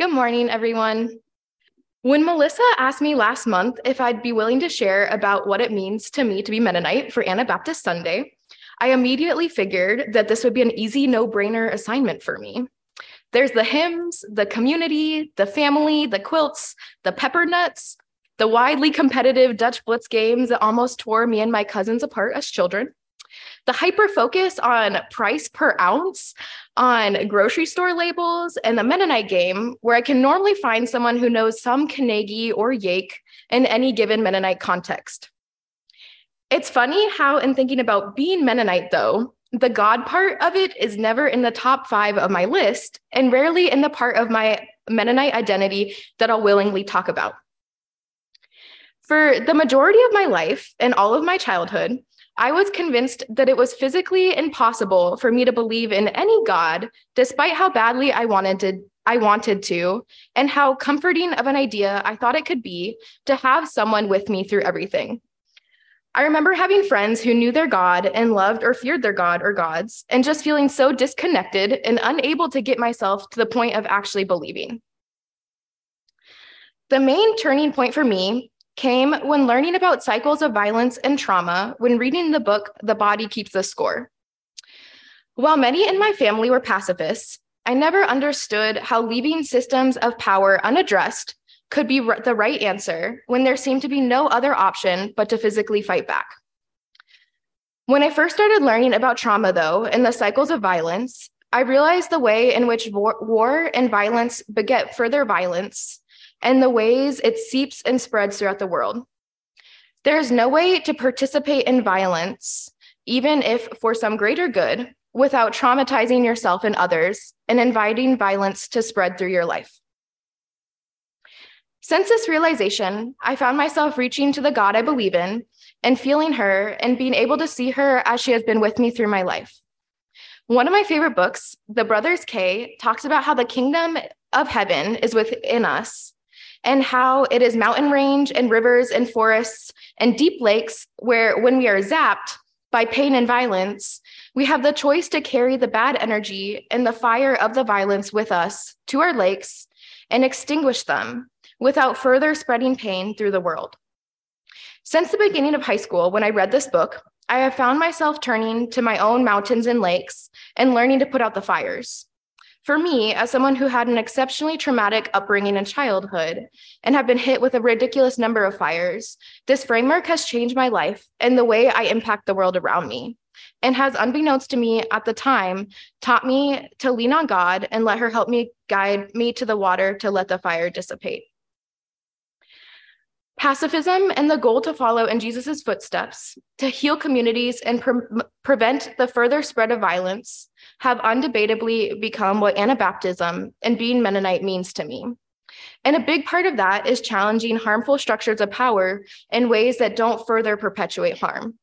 Good morning, everyone. When Melissa asked me last month if I'd be willing to share about what it means to me to be Mennonite for Anabaptist Sunday, I immediately figured that this would be an easy, no brainer assignment for me. There's the hymns, the community, the family, the quilts, the pepper nuts, the widely competitive Dutch Blitz games that almost tore me and my cousins apart as children, the hyper focus on price per ounce on grocery store labels and the Mennonite game, where I can normally find someone who knows some Carnegie or Yake in any given Mennonite context. It's funny how, in thinking about being Mennonite, though, the God part of it is never in the top five of my list and rarely in the part of my Mennonite identity that I'll willingly talk about. For the majority of my life and all of my childhood, I was convinced that it was physically impossible for me to believe in any God, despite how badly I wanted to. I wanted to, and how comforting of an idea I thought it could be to have someone with me through everything. I remember having friends who knew their God and loved or feared their God or gods, and just feeling so disconnected and unable to get myself to the point of actually believing. The main turning point for me came when learning about cycles of violence and trauma when reading the book The Body Keeps the Score. While many in my family were pacifists, I never understood how leaving systems of power unaddressed could be the right answer when there seemed to be no other option but to physically fight back. When I first started learning about trauma, though, and the cycles of violence, I realized the way in which war, war and violence beget further violence and the ways it seeps and spreads throughout the world. There is no way to participate in violence, even if for some greater good, without traumatizing yourself and others and inviting violence to spread through your life. Since this realization, I found myself reaching to the God I believe in and feeling her and being able to see her as she has been with me through my life. One of my favorite books, The Brothers K, talks about how the kingdom of heaven is within us and how it is mountain range and rivers and forests and deep lakes where when we are zapped by pain and violence, we have the choice to carry the bad energy and the fire of the violence with us to our lakes and extinguish them without further spreading pain through the world. Since the beginning of high school, when I read this book, I have found myself turning to my own mountains and lakes and learning to put out the fires. For me, as someone who had an exceptionally traumatic upbringing in childhood and have been hit with a ridiculous number of fires, this framework has changed my life and the way I impact the world around me, and has, unbeknownst to me at the time, taught me to lean on God and let her help me guide me to the water to let the fire dissipate. Pacifism and the goal to follow in Jesus' footsteps, to heal communities and pre- prevent the further spread of violence, have undebatably become what Anabaptism and being Mennonite means to me. And a big part of that is challenging harmful structures of power in ways that don't further perpetuate harm.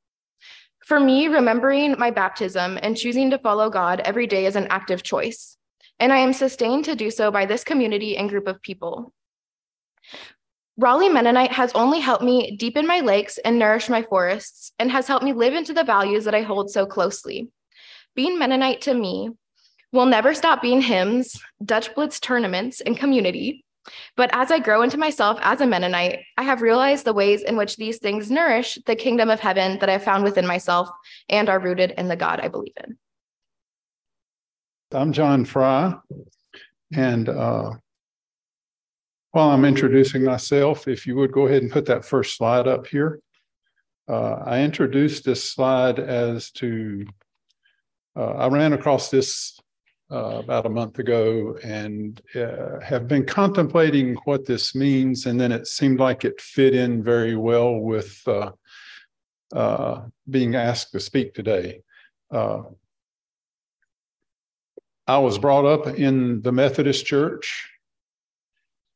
For me, remembering my baptism and choosing to follow God every day is an active choice. And I am sustained to do so by this community and group of people. Raleigh Mennonite has only helped me deepen my lakes and nourish my forests, and has helped me live into the values that I hold so closely. Being Mennonite to me will never stop being hymns, Dutch Blitz tournaments, and community. But as I grow into myself as a Mennonite, I have realized the ways in which these things nourish the kingdom of heaven that I found within myself and are rooted in the God I believe in. I'm John Fry, and uh, while I'm introducing myself, if you would go ahead and put that first slide up here. Uh, I introduced this slide as to, uh, I ran across this uh, about a month ago and uh, have been contemplating what this means. And then it seemed like it fit in very well with uh, uh, being asked to speak today. I was brought up in the Methodist Church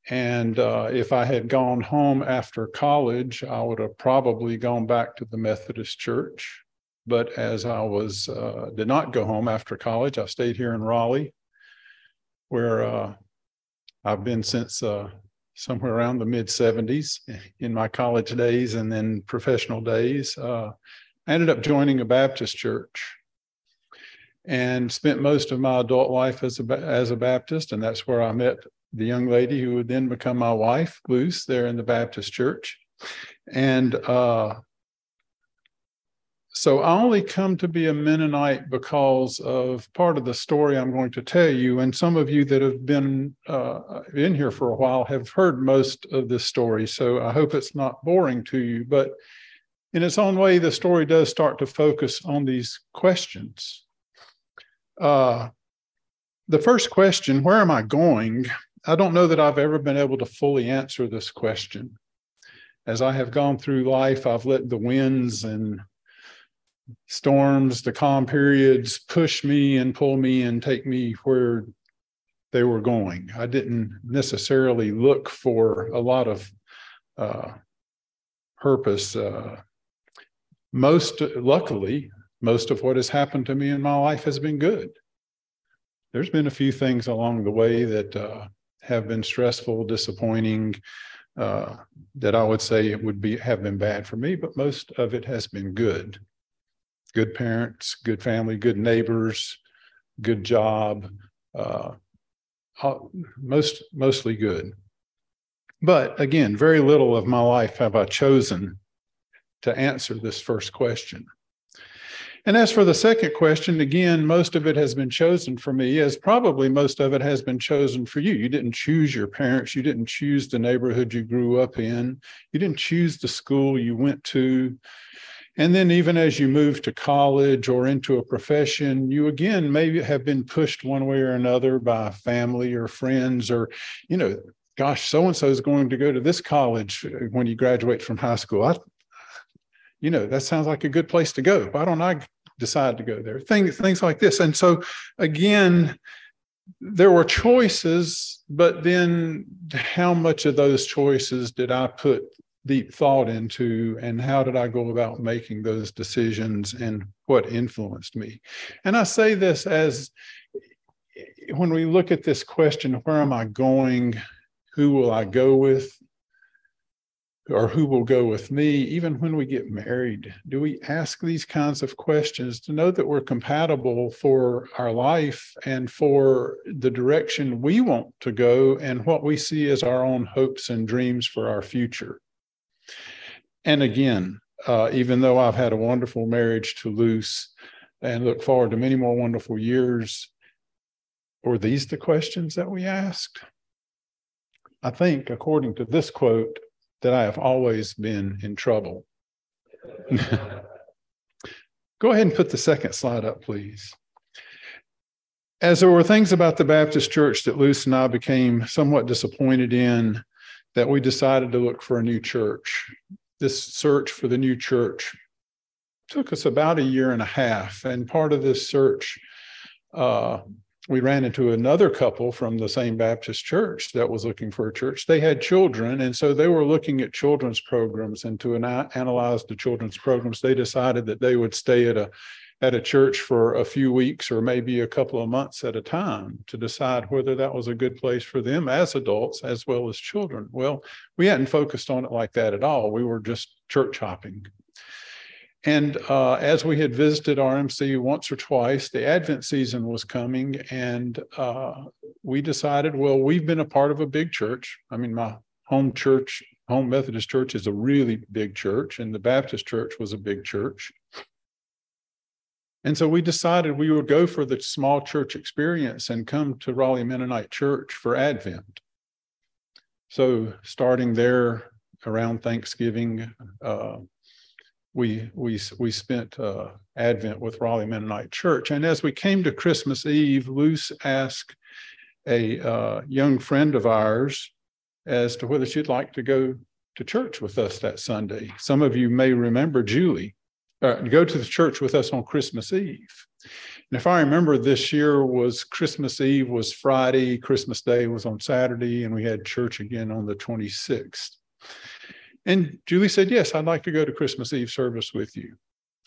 and uh, if I had gone home after college, I would have probably gone back to the Methodist Church. But as I was uh, did not go home after college, I stayed here in Raleigh, where uh, I've been since uh, somewhere around the mid 70s in my college days and then professional days. Uh, I ended up joining a Baptist church and spent most of my adult life as a, as a Baptist, and that's where I met the young lady who would then become my wife, Luce, there in the Baptist church. And uh, so I only come to be a Mennonite because of part of the story I'm going to tell you. And some of you that have been uh, in here for a while have heard most of this story. So I hope it's not boring to you. But in its own way, the story does start to focus on these questions. Uh, the first question, where am I going? I don't know that I've ever been able to fully answer this question. As I have gone through life, I've let the winds and storms, the calm periods push me and pull me and take me where they were going. I didn't necessarily look for a lot of uh, purpose. Uh, most, luckily, most of what has happened to me in my life has been good. There's been a few things along the way that uh, have been stressful, disappointing, uh, that I would say it would be have been bad for me, but most of it has been good good parents, good family, good neighbors, good job, uh, most mostly good. But again, very little of my life have I chosen to answer this first question. And as for the second question, again, most of it has been chosen for me, as probably most of it has been chosen for you. You didn't choose your parents. You didn't choose the neighborhood you grew up in. You didn't choose the school you went to. And then, even as you move to college or into a profession, you again maybe have been pushed one way or another by family or friends, or, you know, gosh, so and so is going to go to this college when you graduate from high school. I, you know, that sounds like a good place to go. Why don't I decide to go there? Things, things like this. And so, again, there were choices, but then how much of those choices did I put deep thought into and how did I go about making those decisions and what influenced me. And I say this as when we look at this question, where am I going? Who will I go with? Or who will go with me? Even when we get married, do we ask these kinds of questions to know that we're compatible for our life and for the direction we want to go and what we see as our own hopes and dreams for our future? And again, uh, even though I've had a wonderful marriage to Luce and look forward to many more wonderful years, were these the questions that we asked? I think, according to this quote, that I have always been in trouble. Go ahead and put the second slide up, please. As there were things about the Baptist church that Luce and I became somewhat disappointed in, that we decided to look for a new church this search for the new church took us about a year and a half. And part of this search, uh, we ran into another couple from the same Baptist church that was looking for a church. They had children, and so they were looking at children's programs. And to ana- analyze the children's programs, they decided that they would stay at a at a church for a few weeks or maybe a couple of months at a time to decide whether that was a good place for them as adults as well as children. Well, we hadn't focused on it like that at all. We were just church hopping. And uh, as we had visited RMC once or twice, the Advent season was coming, and uh, we decided, well, we've been a part of a big church. I mean, my home church, home Methodist church, is a really big church, and the Baptist church was a big church. And so we decided we would go for the small church experience and come to Raleigh Mennonite Church for Advent. So starting there around Thanksgiving, uh, we we we spent uh, Advent with Raleigh Mennonite Church, and as we came to Christmas Eve, Luce asked a uh, young friend of ours as to whether she'd like to go to church with us that Sunday. Some of you may remember Julie uh, go to the church with us on Christmas Eve. And if I remember, this year was Christmas Eve was Friday, Christmas Day was on Saturday, and we had church again on the 26th. And Julie said, Yes, I'd like to go to Christmas Eve service with you.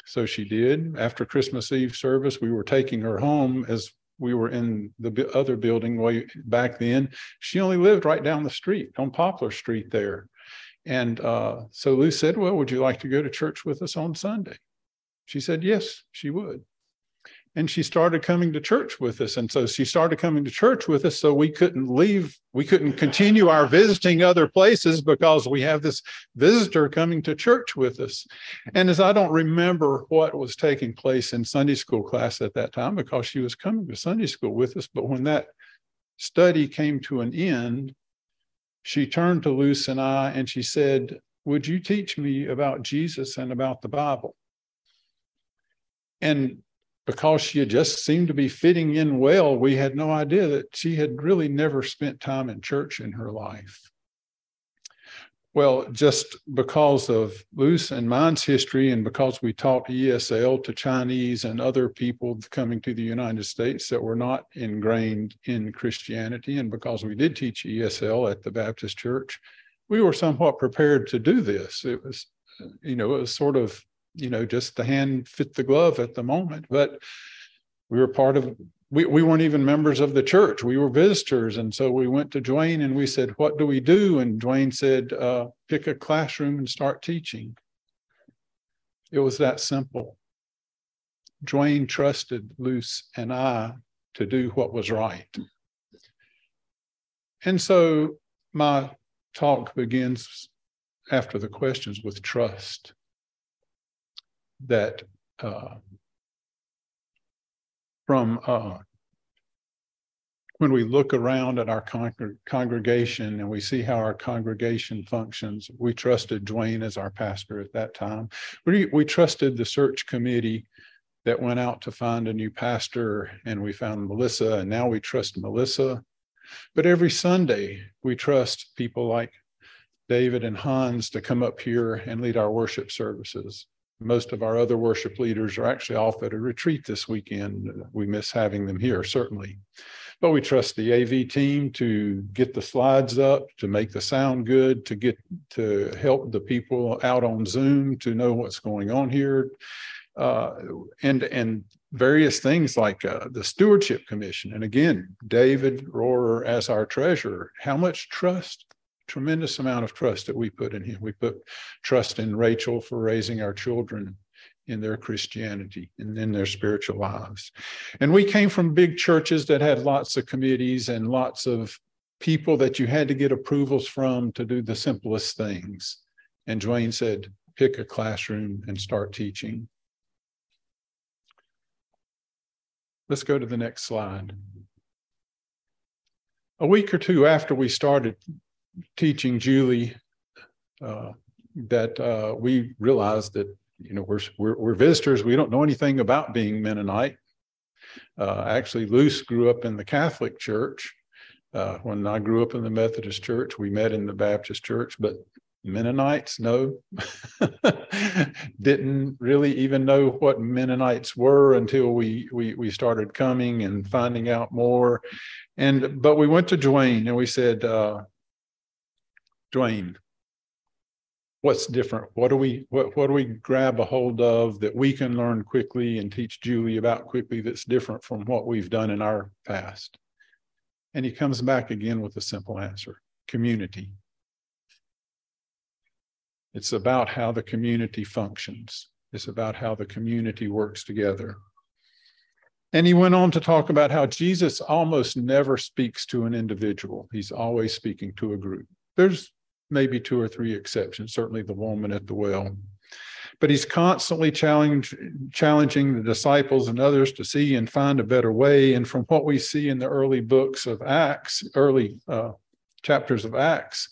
So she did. After Christmas Eve service, we were taking her home as we were in the other building way back then. She only lived right down the street on Poplar Street there. And uh, so Lou said, Well, would you like to go to church with us on Sunday? She said, Yes, she would. and she started coming to church with us. And so she started coming to church with us. So we couldn't leave, we couldn't continue our visiting other places because we have this visitor coming to church with us. And as I don't remember what was taking place in Sunday school class at that time because she was coming to Sunday school with us, but when that study came to an end, she turned to Luce and I and she said, Would you teach me about Jesus and about the Bible? And because she had just seemed to be fitting in well, we had no idea that she had really never spent time in church in her life. Well, just because of Luce and mine's history, and because we taught ESL to Chinese and other people coming to the United States that were not ingrained in Christianity, and because we did teach ESL at the Baptist Church, we were somewhat prepared to do this. It was, you know, it was sort of, you know, just the hand fit the glove at the moment. But we were part of we, we weren't even members of the church. We were visitors. And so we went to Dwayne and we said, What do we do? And Dwayne said, uh, Pick a classroom and start teaching. It was that simple. Dwayne trusted Luce and I to do what was right. And so my talk begins after the questions with trust that uh, from uh, when we look around at our con- congregation and we see how our congregation functions, we trusted Dwayne as our pastor at that time. We, we trusted the search committee that went out to find a new pastor, and we found Melissa, and now we trust Melissa. But every Sunday, we trust people like David and Hans to come up here and lead our worship services most of our other worship leaders are actually off at a retreat this weekend. We miss having them here, certainly. But we trust the AV team to get the slides up, to make the sound good, to get to help the people out on Zoom to know what's going on here, uh, and and various things like uh, the stewardship commission. And again, David Rohrer as our treasurer. How much trust tremendous amount of trust that we put in him. We put trust in Rachel for raising our children in their Christianity and in their spiritual lives. And we came from big churches that had lots of committees and lots of people that you had to get approvals from to do the simplest things. And Dwayne said, pick a classroom and start teaching. Let's go to the next slide. A week or two after we started teaching Julie uh, that uh, we realized that you know we're, we're, we're visitors. We don't know anything about being Mennonite. Uh, actually, Luce grew up in the Catholic Church. Uh, when I grew up in the Methodist Church, we met in the Baptist Church, but Mennonites, no, didn't really even know what Mennonites were until we we we started coming and finding out more. And but we went to Dwayne and we said, uh, Dwayne, what's different? What do we what what do we grab a hold of that we can learn quickly and teach Julie about quickly that's different from what we've done in our past? And he comes back again with a simple answer: community. It's about how the community functions. It's about how the community works together. And he went on to talk about how Jesus almost never speaks to an individual. He's always speaking to a group. There's maybe two or three exceptions, certainly the woman at the well. But he's constantly challenge, challenging the disciples and others to see and find a better way. And from what we see in the early books of Acts, early uh, chapters of Acts,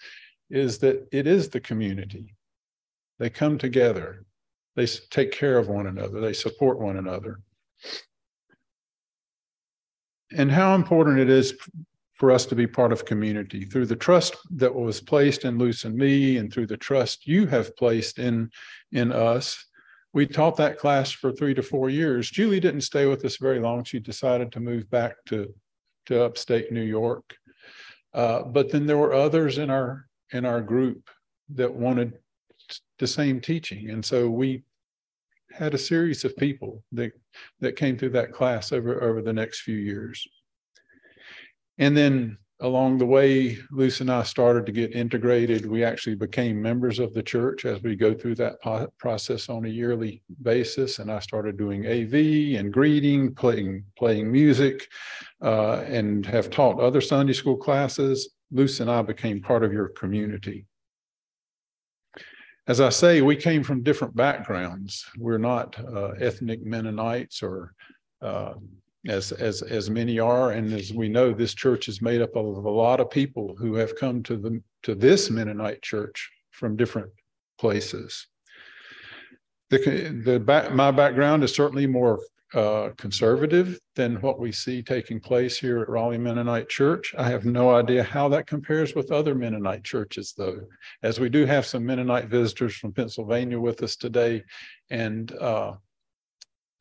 is that it is the community. They come together, they take care of one another, they support one another. And how important it is for us to be part of community through the trust that was placed in Luce and me and through the trust you have placed in in us. We taught that class for three to four years. Julie didn't stay with us very long. She decided to move back to, to upstate New York. Uh, but then there were others in our in our group that wanted the same teaching. And so we had a series of people that that came through that class over over the next few years. And then along the way, Luce and I started to get integrated. We actually became members of the church as we go through that po- process on a yearly basis. And I started doing AV and greeting, playing playing music, uh, and have taught other Sunday school classes. Luce and I became part of your community. As I say, we came from different backgrounds. We're not uh, ethnic Mennonites or uh, as as as many are and as we know this church is made up of a lot of people who have come to the to this mennonite church from different places the the back, my background is certainly more uh, conservative than what we see taking place here at Raleigh Mennonite Church. I have no idea how that compares with other Mennonite churches, though, as we do have some Mennonite visitors from Pennsylvania with us today, and uh,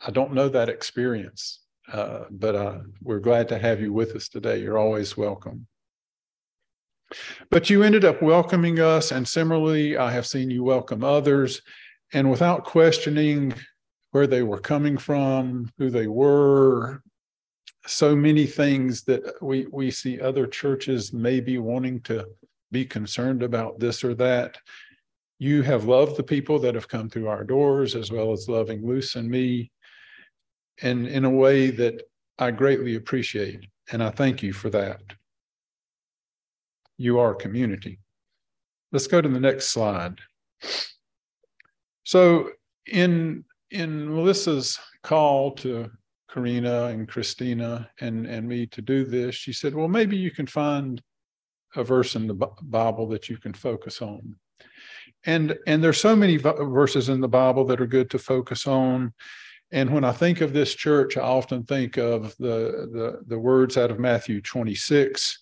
I don't know that experience. Uh, but uh, we're glad to have you with us today. You're always welcome. But you ended up welcoming us, and similarly, I have seen you welcome others, and without questioning where they were coming from, who they were, so many things that we we see other churches maybe wanting to be concerned about this or that. You have loved the people that have come through our doors, as well as loving Luce and me and in a way that I greatly appreciate. And I thank you for that. You are community. Let's go to the next slide. So in in Melissa's call to Karina and Christina and, and me to do this, she said, well, maybe you can find a verse in the Bible that you can focus on. And and there's so many verses in the Bible that are good to focus on. And when I think of this church, I often think of the, the, the words out of Matthew 26,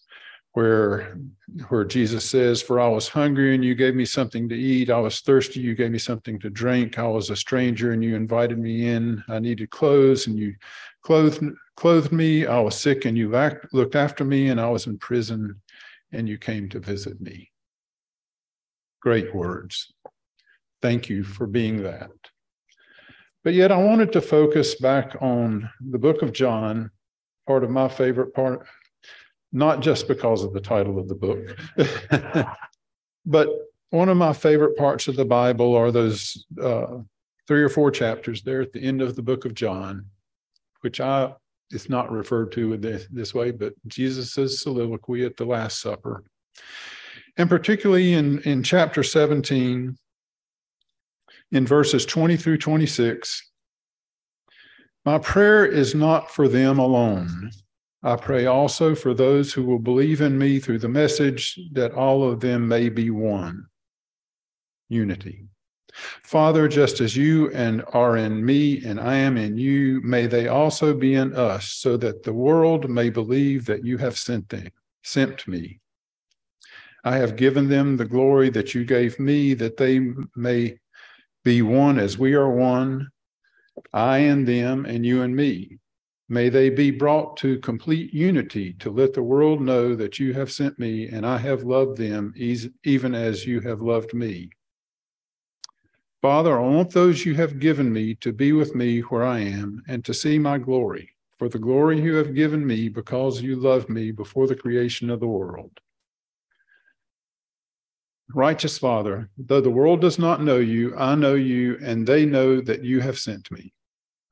where, where Jesus says, For I was hungry and you gave me something to eat. I was thirsty, you gave me something to drink. I was a stranger and you invited me in. I needed clothes and you clothed, clothed me. I was sick and you looked after me. And I was in prison and you came to visit me. Great words. Thank you for being that. But yet, I wanted to focus back on the book of John, part of my favorite part, not just because of the title of the book, but one of my favorite parts of the Bible are those uh, three or four chapters there at the end of the book of John, which I it's not referred to this, this way, but Jesus' soliloquy at the Last Supper. And particularly in, in chapter 17, in verses 20 through 26 My prayer is not for them alone. I pray also for those who will believe in me through the message that all of them may be one. Unity. Father, just as you and are in me and I am in you, may they also be in us, so that the world may believe that you have sent them, sent me. I have given them the glory that you gave me, that they may be one as we are one, I and them, and you and me. May they be brought to complete unity to let the world know that you have sent me and I have loved them even as you have loved me. Father, I want those you have given me to be with me where I am and to see my glory, for the glory you have given me because you loved me before the creation of the world. Righteous Father, though the world does not know you, I know you, and they know that you have sent me.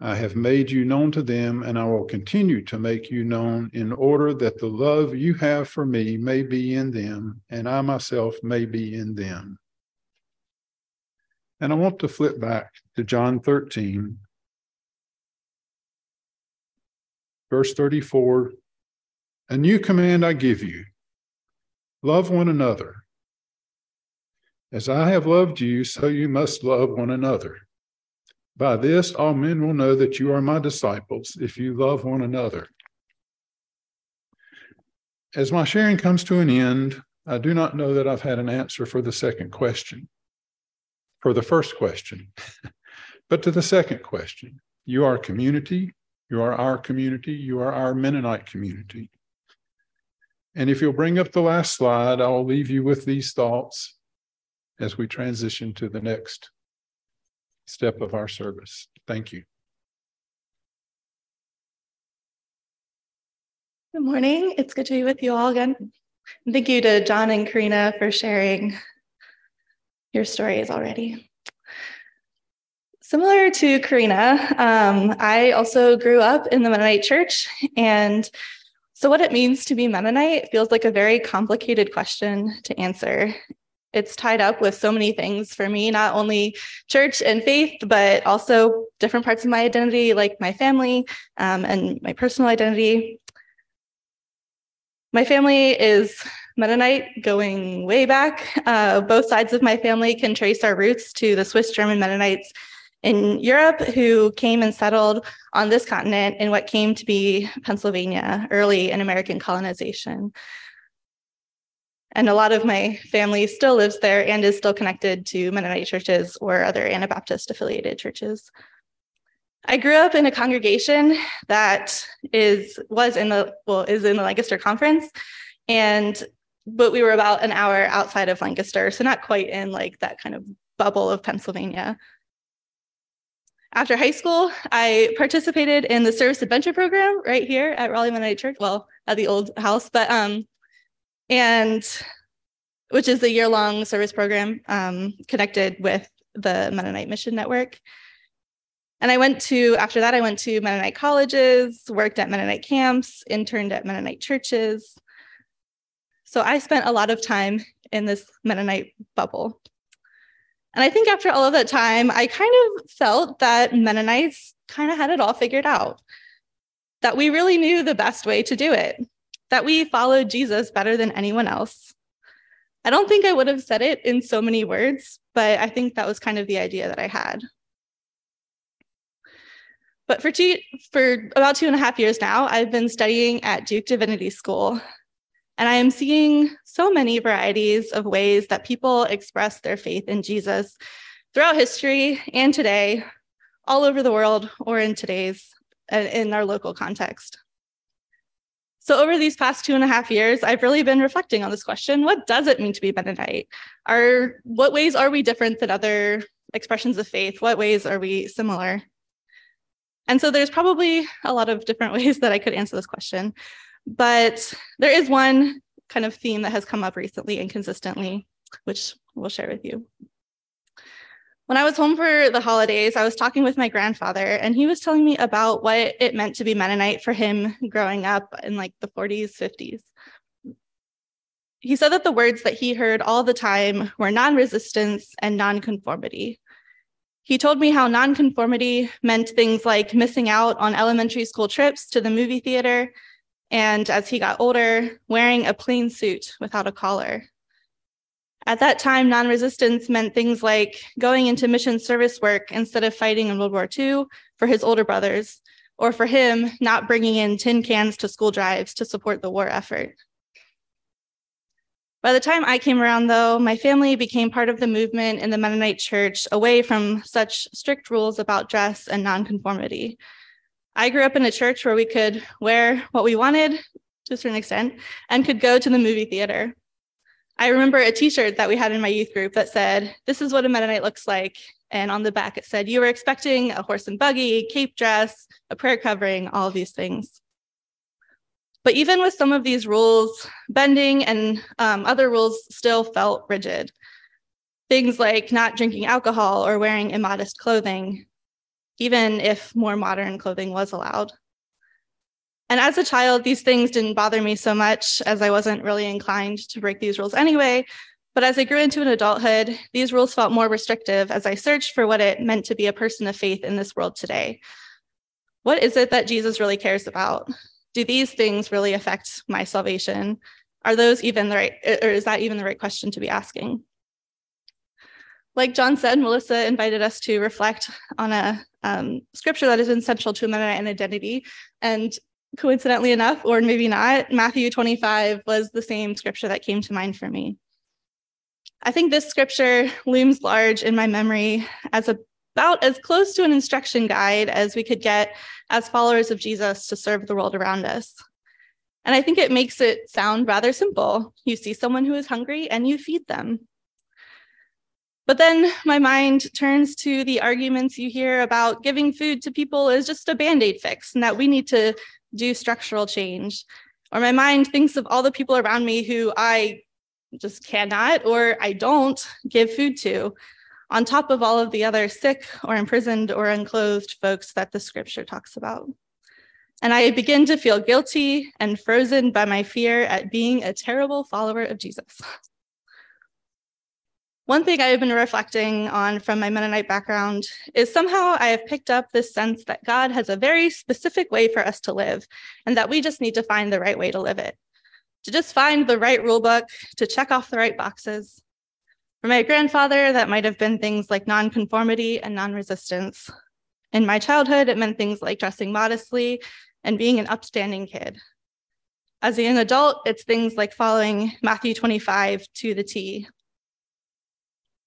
I have made you known to them, and I will continue to make you known in order that the love you have for me may be in them, and I myself may be in them. And I want to flip back to John 13, verse 34. A new command I give you love one another. As I have loved you, so you must love one another. By this, all men will know that you are my disciples if you love one another. As my sharing comes to an end, I do not know that I've had an answer for the second question, for the first question, but to the second question. You are community, you are our community, you are our Mennonite community. And if you'll bring up the last slide, I will leave you with these thoughts as we transition to the next step of our service. Thank you. Good morning. It's good to be with you all again. thank you to John and Karina for sharing your stories already. Similar to Karina, um, I also grew up in the Mennonite church. And so, what it means to be Mennonite feels like a very complicated question to answer. It's tied up with so many things for me, not only church and faith, but also different parts of my identity, like my family um, and my personal identity. My family is Mennonite going way back. Uh, both sides of my family can trace our roots to the Swiss German Mennonites in Europe who came and settled on this continent in what came to be Pennsylvania early in American colonization. And a lot of my family still lives there and is still connected to Mennonite churches or other Anabaptist affiliated churches. I grew up in a congregation that is was in the well is in the Lancaster Conference, and but we were about an hour outside of Lancaster, so not quite in like that kind of bubble of Pennsylvania. After high school, I participated in the service adventure program right here at Raleigh Mennonite Church, well, at the old house, but um, and which is a year-long service program um, connected with the Mennonite Mission Network. And I went to, after that, I went to Mennonite colleges, worked at Mennonite camps, interned at Mennonite churches. So I spent a lot of time in this Mennonite bubble. And I think after all of that time, I kind of felt that Mennonites kind of had it all figured out, that we really knew the best way to do it, that we followed Jesus better than anyone else. I don't think I would have said it in so many words, but I think that was kind of the idea that I had. But for two, for about two and a half years now, I've been studying at Duke Divinity School. And I am seeing so many varieties of ways that people express their faith in Jesus throughout history and today, all over the world or in today's, uh, in our local context. So, over these past two and a half years, I've really been reflecting on this question what does it mean to be Mennonite? Are, what ways are we different than other expressions of faith? What ways are we similar? And so there's probably a lot of different ways that I could answer this question, but there is one kind of theme that has come up recently and consistently, which we'll share with you. When I was home for the holidays, I was talking with my grandfather, and he was telling me about what it meant to be Mennonite for him growing up in like the 40s, 50s. He said that the words that he heard all the time were non resistance and non conformity. He told me how nonconformity meant things like missing out on elementary school trips to the movie theater, and as he got older, wearing a plain suit without a collar. At that time, non resistance meant things like going into mission service work instead of fighting in World War II for his older brothers, or for him, not bringing in tin cans to school drives to support the war effort. By the time I came around, though, my family became part of the movement in the Mennonite church away from such strict rules about dress and nonconformity. I grew up in a church where we could wear what we wanted to a certain extent and could go to the movie theater. I remember a t shirt that we had in my youth group that said, This is what a Mennonite looks like. And on the back, it said, You were expecting a horse and buggy, cape dress, a prayer covering, all of these things. But even with some of these rules, bending and um, other rules still felt rigid. Things like not drinking alcohol or wearing immodest clothing, even if more modern clothing was allowed. And as a child, these things didn't bother me so much as I wasn't really inclined to break these rules anyway. But as I grew into an adulthood, these rules felt more restrictive as I searched for what it meant to be a person of faith in this world today. What is it that Jesus really cares about? do these things really affect my salvation? Are those even the right, or is that even the right question to be asking? Like John said, Melissa invited us to reflect on a um, scripture that is essential to Mennonite identity. And coincidentally enough, or maybe not, Matthew 25 was the same scripture that came to mind for me. I think this scripture looms large in my memory as a about as close to an instruction guide as we could get as followers of Jesus to serve the world around us. And I think it makes it sound rather simple. You see someone who is hungry and you feed them. But then my mind turns to the arguments you hear about giving food to people is just a band aid fix and that we need to do structural change, Or my mind thinks of all the people around me who I just cannot or I don't give food to, on top of all of the other sick or imprisoned or unclothed folks that the scripture talks about. And I begin to feel guilty and frozen by my fear at being a terrible follower of Jesus. One thing I have been reflecting on from my Mennonite background is somehow I have picked up this sense that God has a very specific way for us to live, and that we just need to find the right way to live it. To just find the right rule book, to check off the right boxes. For my grandfather, that might have been things like nonconformity and non-resistance. In my childhood, it meant things like dressing modestly and being an upstanding kid. As a young adult, it's things like following Matthew 25 to the T,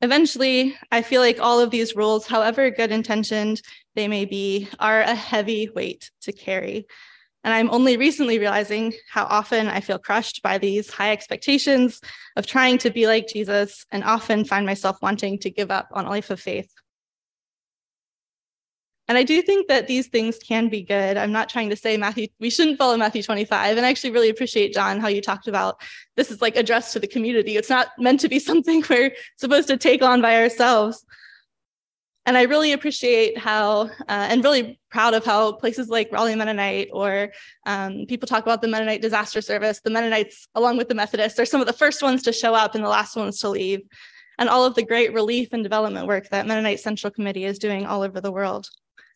Eventually, I feel like all of these rules, however good intentioned they may be, are a heavy weight to carry. And I'm only recently realizing how often I feel crushed by these high expectations of trying to be like Jesus and often find myself wanting to give up on a life of faith. And I do think that these things can be good. I'm not trying to say Matthew, we shouldn't follow Matthew 25. And I actually really appreciate, John, how you talked about this is like addressed to the community. It's not meant to be something we're supposed to take on by ourselves. And I really appreciate how, uh, and really proud of how places like Raleigh Mennonite or um, people talk about the Mennonite Disaster Service, the Mennonites, along with the Methodists, are some of the first ones to show up and the last ones to leave, and all of the great relief and development work that Mennonite Central Committee is doing all over the world.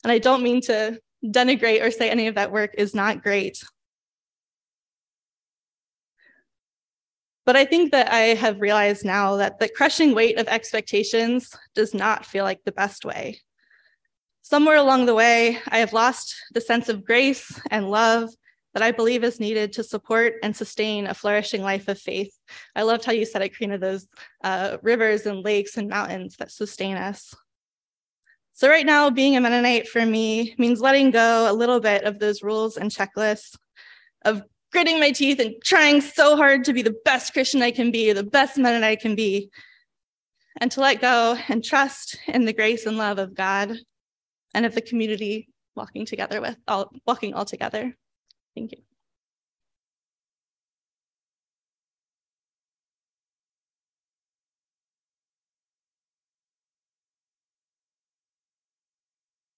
And I don't mean to denigrate or say any of that work is not great. But I think that I have realized now that the crushing weight of expectations does not feel like the best way. Somewhere along the way, I have lost the sense of grace and love that I believe is needed to support and sustain a flourishing life of faith. I loved how you said it, Karina, those uh, rivers and lakes and mountains that sustain us. So, right now, being a Mennonite for me means letting go a little bit of those rules and checklists of gritting my teeth and trying so hard to be the best Christian I can be, the best Mennonite I can be, and to let go and trust in the grace and love of God and of the community walking together with all walking all together. Thank you.